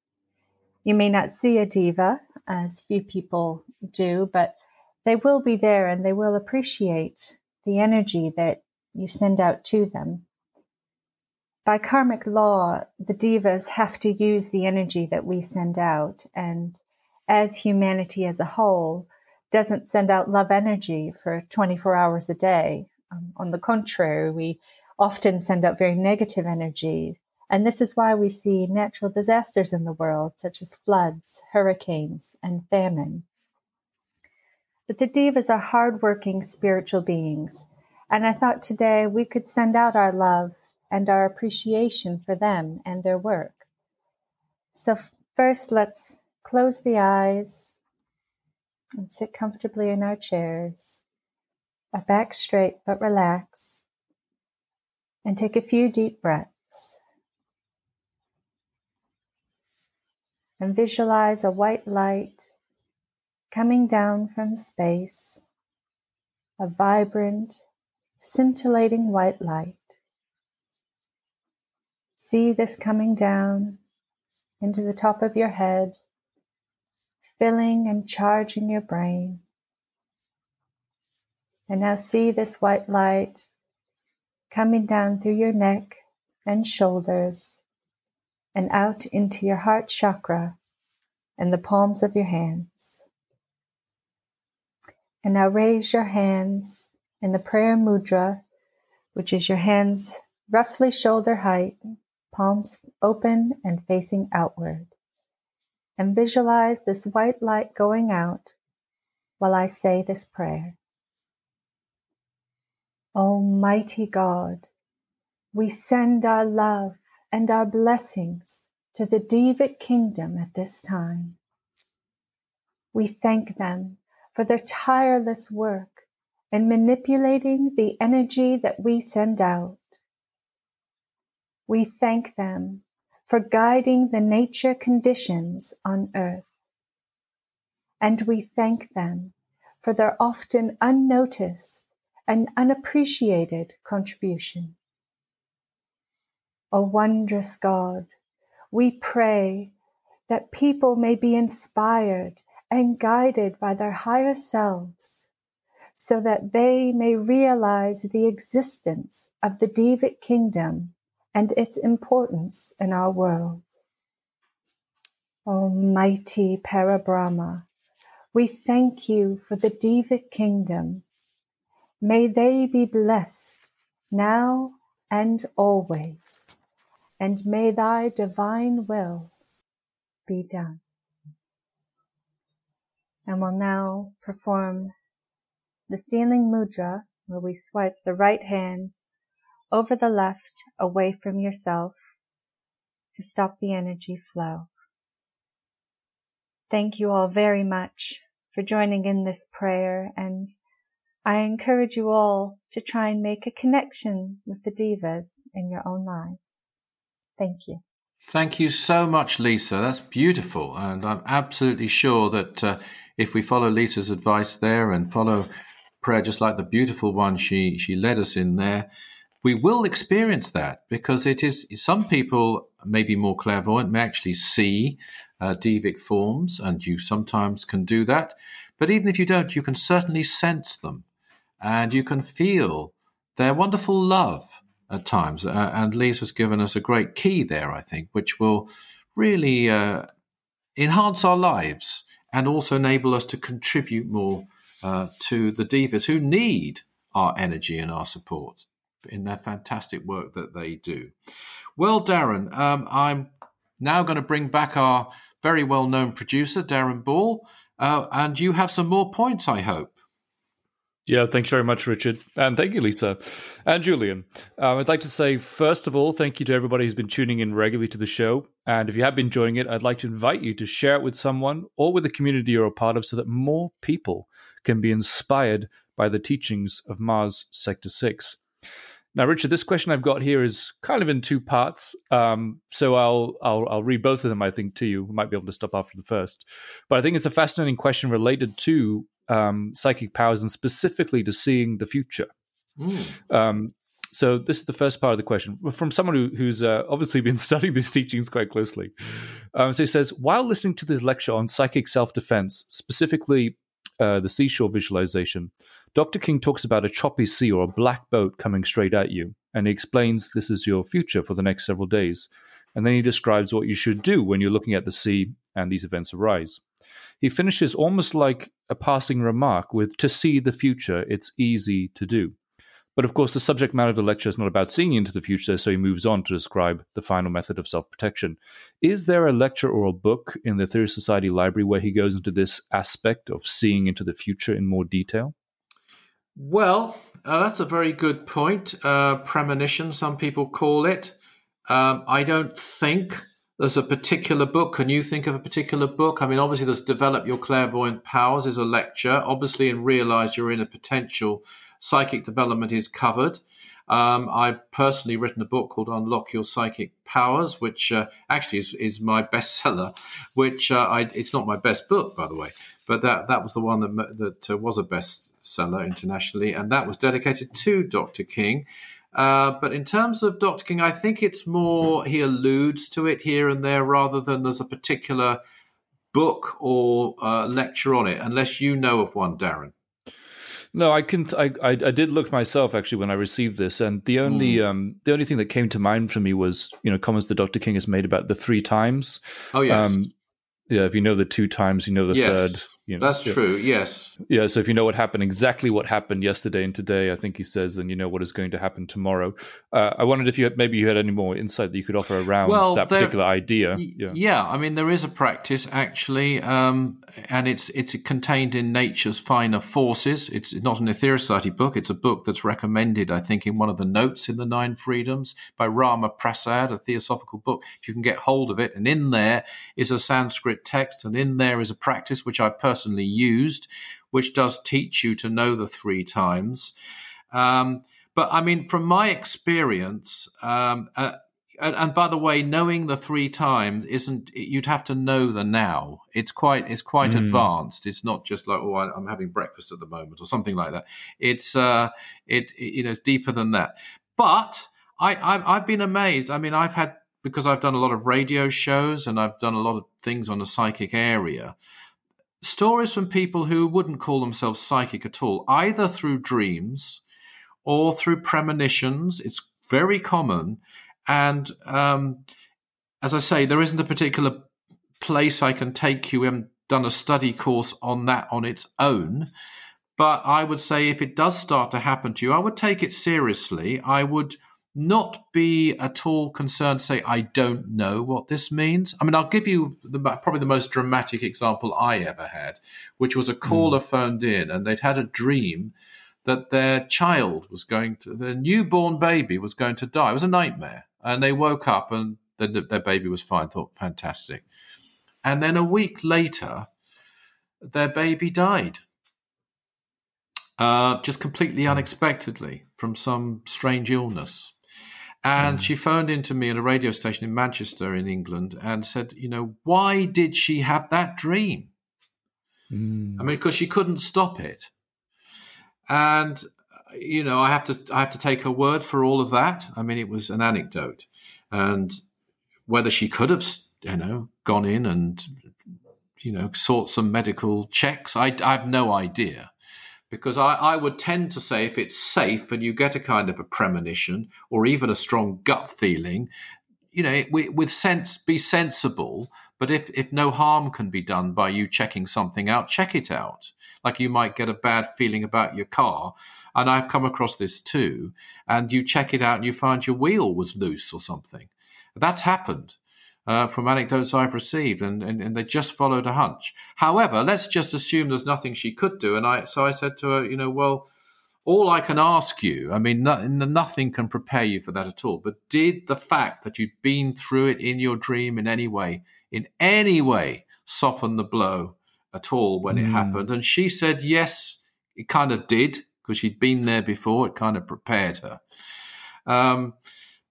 You may not see a deva, as few people do, but they will be there and they will appreciate the energy that you send out to them. By karmic law, the devas have to use the energy that we send out. And as humanity as a whole, doesn't send out love energy for 24 hours a day. Um, on the contrary, we often send out very negative energy. And this is why we see natural disasters in the world, such as floods, hurricanes, and famine. But the Devas are hardworking spiritual beings. And I thought today we could send out our love and our appreciation for them and their work. So, first, let's close the eyes and sit comfortably in our chairs, our back straight but relaxed, and take a few deep breaths. And visualize a white light coming down from space, a vibrant, scintillating white light. See this coming down into the top of your head filling and charging your brain. And now see this white light coming down through your neck and shoulders and out into your heart chakra and the palms of your hands. And now raise your hands in the prayer mudra, which is your hands roughly shoulder height, palms open and facing outward and visualize this white light going out while I say this prayer. Almighty God, we send our love and our blessings to the Devic kingdom at this time. We thank them for their tireless work in manipulating the energy that we send out. We thank them for guiding the nature conditions on earth. And we thank them for their often unnoticed and unappreciated contribution. O wondrous God, we pray that people may be inspired and guided by their higher selves so that they may realize the existence of the Devic kingdom and its importance in our world. Almighty Parabrahma, we thank you for the Devic kingdom. May they be blessed now and always, and may thy divine will be done. And we'll now perform the sealing mudra, where we swipe the right hand over the left away from yourself to stop the energy flow. Thank you all very much for joining in this prayer and I encourage you all to try and make a connection with the devas in your own lives. Thank you. Thank you so much, Lisa. That's beautiful. And I'm absolutely sure that uh, if we follow Lisa's advice there and follow prayer just like the beautiful one she, she led us in there, we will experience that because it is some people may be more clairvoyant, may actually see uh, devic forms, and you sometimes can do that. But even if you don't, you can certainly sense them and you can feel their wonderful love at times. Uh, and Lisa has given us a great key there, I think, which will really uh, enhance our lives and also enable us to contribute more uh, to the devas who need our energy and our support in their fantastic work that they do. Well, Darren, um, I'm now going to bring back our very well known producer, Darren Ball, uh, and you have some more points, I hope. Yeah, thanks very much, Richard. And thank you, Lisa. And Julian. Um, I'd like to say, first of all, thank you to everybody who's been tuning in regularly to the show. And if you have been enjoying it, I'd like to invite you to share it with someone or with the community you're a part of so that more people can be inspired by the teachings of Mars Sector 6. Now, Richard, this question I've got here is kind of in two parts. Um, so I'll, I'll I'll read both of them. I think to you. We might be able to stop after the first, but I think it's a fascinating question related to um, psychic powers and specifically to seeing the future. Mm. Um, so this is the first part of the question from someone who, who's uh, obviously been studying these teachings quite closely. Um, so he says, while listening to this lecture on psychic self-defense, specifically uh, the seashore visualization, Dr. King talks about a choppy sea or a black boat coming straight at you, and he explains this is your future for the next several days. And then he describes what you should do when you're looking at the sea and these events arise. He finishes almost like a passing remark with, To see the future, it's easy to do. But of course, the subject matter of the lecture is not about seeing into the future, so he moves on to describe the final method of self protection. Is there a lecture or a book in the Aetherius Society library where he goes into this aspect of seeing into the future in more detail? Well, uh, that's a very good point. Uh, premonition, some people call it. Um, I don't think there's a particular book. Can you think of a particular book? I mean, obviously, there's Develop Your Clairvoyant Powers is a lecture. Obviously, and Realize Your Inner Potential psychic development is covered. Um, I've personally written a book called Unlock Your Psychic Powers, which uh, actually is, is my bestseller. Which uh, I, it's not my best book, by the way, but that that was the one that that uh, was a bestseller internationally, and that was dedicated to Dr. King. Uh, but in terms of Dr. King, I think it's more he alludes to it here and there rather than there's a particular book or uh, lecture on it, unless you know of one, Darren. No, I can. I, I, I did look myself actually when I received this, and the only mm. um the only thing that came to mind for me was you know comments that Dr. King has made about the three times. Oh yes. Um, yeah, if you know the two times, you know the yes. third you know, That's yeah. true. Yes. Yeah. So if you know what happened, exactly what happened yesterday and today, I think he says, and you know what is going to happen tomorrow. Uh, I wondered if you had, maybe you had any more insight that you could offer around well, that there, particular idea. Yeah. yeah. I mean, there is a practice actually, um, and it's it's contained in Nature's Finer Forces. It's not an Aetherius Society book. It's a book that's recommended, I think, in one of the notes in the Nine Freedoms by Rama Prasad, a theosophical book. If you can get hold of it, and in there is a Sanskrit text, and in there is a practice which I personally used, which does teach you to know the three times. Um, but I mean, from my experience, um, uh, and, and, by the way, knowing the three times isn't. You'd have to know the now. It's quite. It's quite mm. advanced. It's not just like, oh, I'm having breakfast at the moment or something like that. It's. Uh, it. You know, it's deeper than that. But I, I've, I've been amazed. I mean, I've had because I've done a lot of radio shows and I've done a lot of things on the psychic area, stories from people who wouldn't call themselves psychic at all, either through dreams or through premonitions. It's very common. And um, as I say, there isn't a particular place I can take you. We haven't done a study course on that on its own. But I would say if it does start to happen to you, I would take it seriously. I would not be at all concerned, say, I don't know what this means. I mean, I'll give you the, probably the most dramatic example I ever had, which was a caller mm. phoned in and they'd had a dream that their child was going to, their newborn baby was going to die. It was a nightmare. And they woke up and the, their baby was fine, thought, fantastic. And then a week later, their baby died. Uh, just completely hmm. unexpectedly from some strange illness. And mm. she phoned into me at a radio station in Manchester, in England, and said, you know, why did she have that dream? Mm. I mean, because she couldn't stop it. And you know, I have to I have to take her word for all of that. I mean, it was an anecdote, and whether she could have, you know, gone in and you know sought some medical checks, I, I have no idea because I, I, would tend to say if it's safe and you get a kind of a premonition or even a strong gut feeling, you know, with sense, be sensible. But if, if no harm can be done by you checking something out, check it out. Like you might get a bad feeling about your car. And I've come across this too. And you check it out and you find your wheel was loose or something. That's happened uh, from anecdotes I've received, and, and, and, they just followed a hunch. However, let's just assume there's nothing she could do. And I, so I said to her, you know, well, all I can ask you, I mean, no, nothing can prepare you for that at all. But did the fact that you'd been through it in your dream in any way, in any way, soften the blow at all when it hmm. happened? And she said, yes, it kind of did because she'd been there before. It kind of prepared her. Um,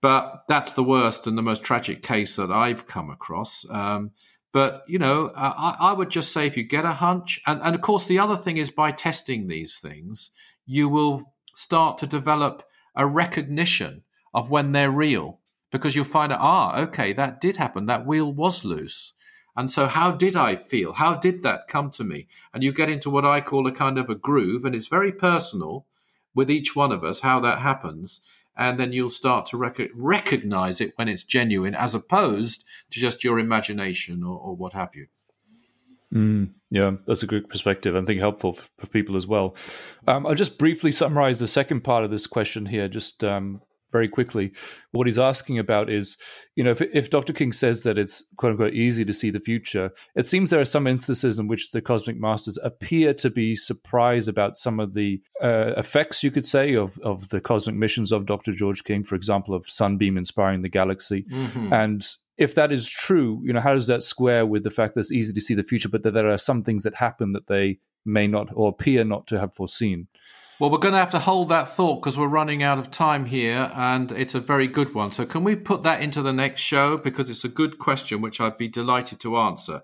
but that's the worst and the most tragic case that I've come across. Um, but you know, I, I, would just say if you get a hunch, and, and of course the other thing is by testing these things, you will start to develop a recognition of when they're real because you'll find out, ah, okay, that did happen. That wheel was loose. And so, how did I feel? How did that come to me? And you get into what I call a kind of a groove, and it's very personal with each one of us how that happens and then you'll start to rec- recognize it when it's genuine as opposed to just your imagination or, or what have you. Mm, yeah, that's a good perspective. I think helpful for, for people as well. Um, I'll just briefly summarize the second part of this question here, just um, very quickly. What he's asking about is, you know, if, if Dr. King says that it's quote unquote easy to see the future, it seems there are some instances in which the cosmic masters appear to be surprised about some of the uh, effects, you could say, of, of the cosmic missions of Dr. George King, for example, of Sunbeam inspiring the galaxy. Mm-hmm. And if that is true, you know, how does that square with the fact that it's easy to see the future, but that there are some things that happen that they may not or appear not to have foreseen? Well, we're going to have to hold that thought because we're running out of time here and it's a very good one. So, can we put that into the next show? Because it's a good question, which I'd be delighted to answer.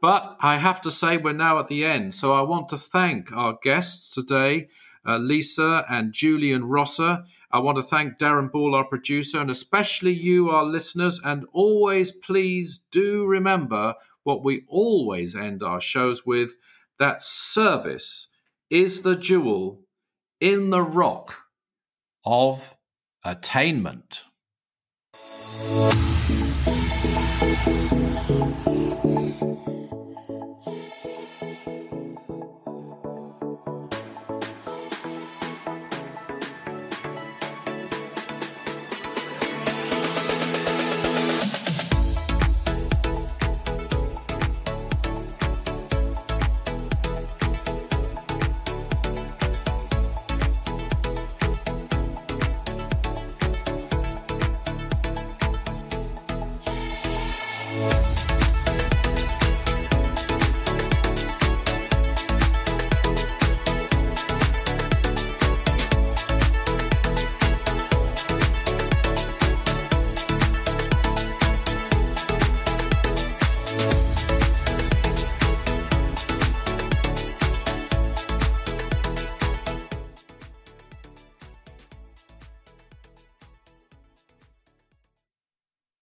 But I have to say, we're now at the end. So, I want to thank our guests today, uh, Lisa and Julian Rosser. I want to thank Darren Ball, our producer, and especially you, our listeners. And always, please do remember what we always end our shows with that service is the jewel in the rock of attainment.